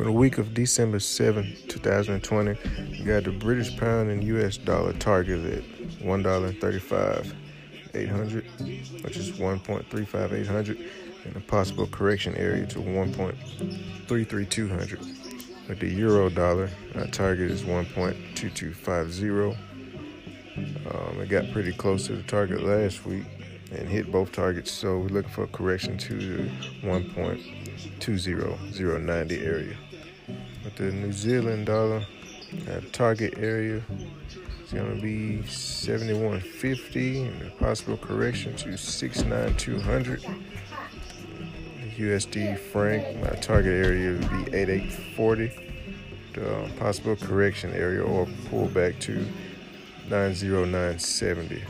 For the week of December 7, 2020, we got the British pound and US dollar target at $1.35 800, which is 1.35800, and a possible correction area to 1.33200. With the euro dollar, our target is 1.2250. Um, it got pretty close to the target last week and hit both targets, so we're looking for a correction to the 1.20090 area. With the New Zealand dollar, our target area is going to be 71.50 and a possible correction to 69200. USD franc, my target area would be 8840. The uh, possible correction area or pullback to 90970.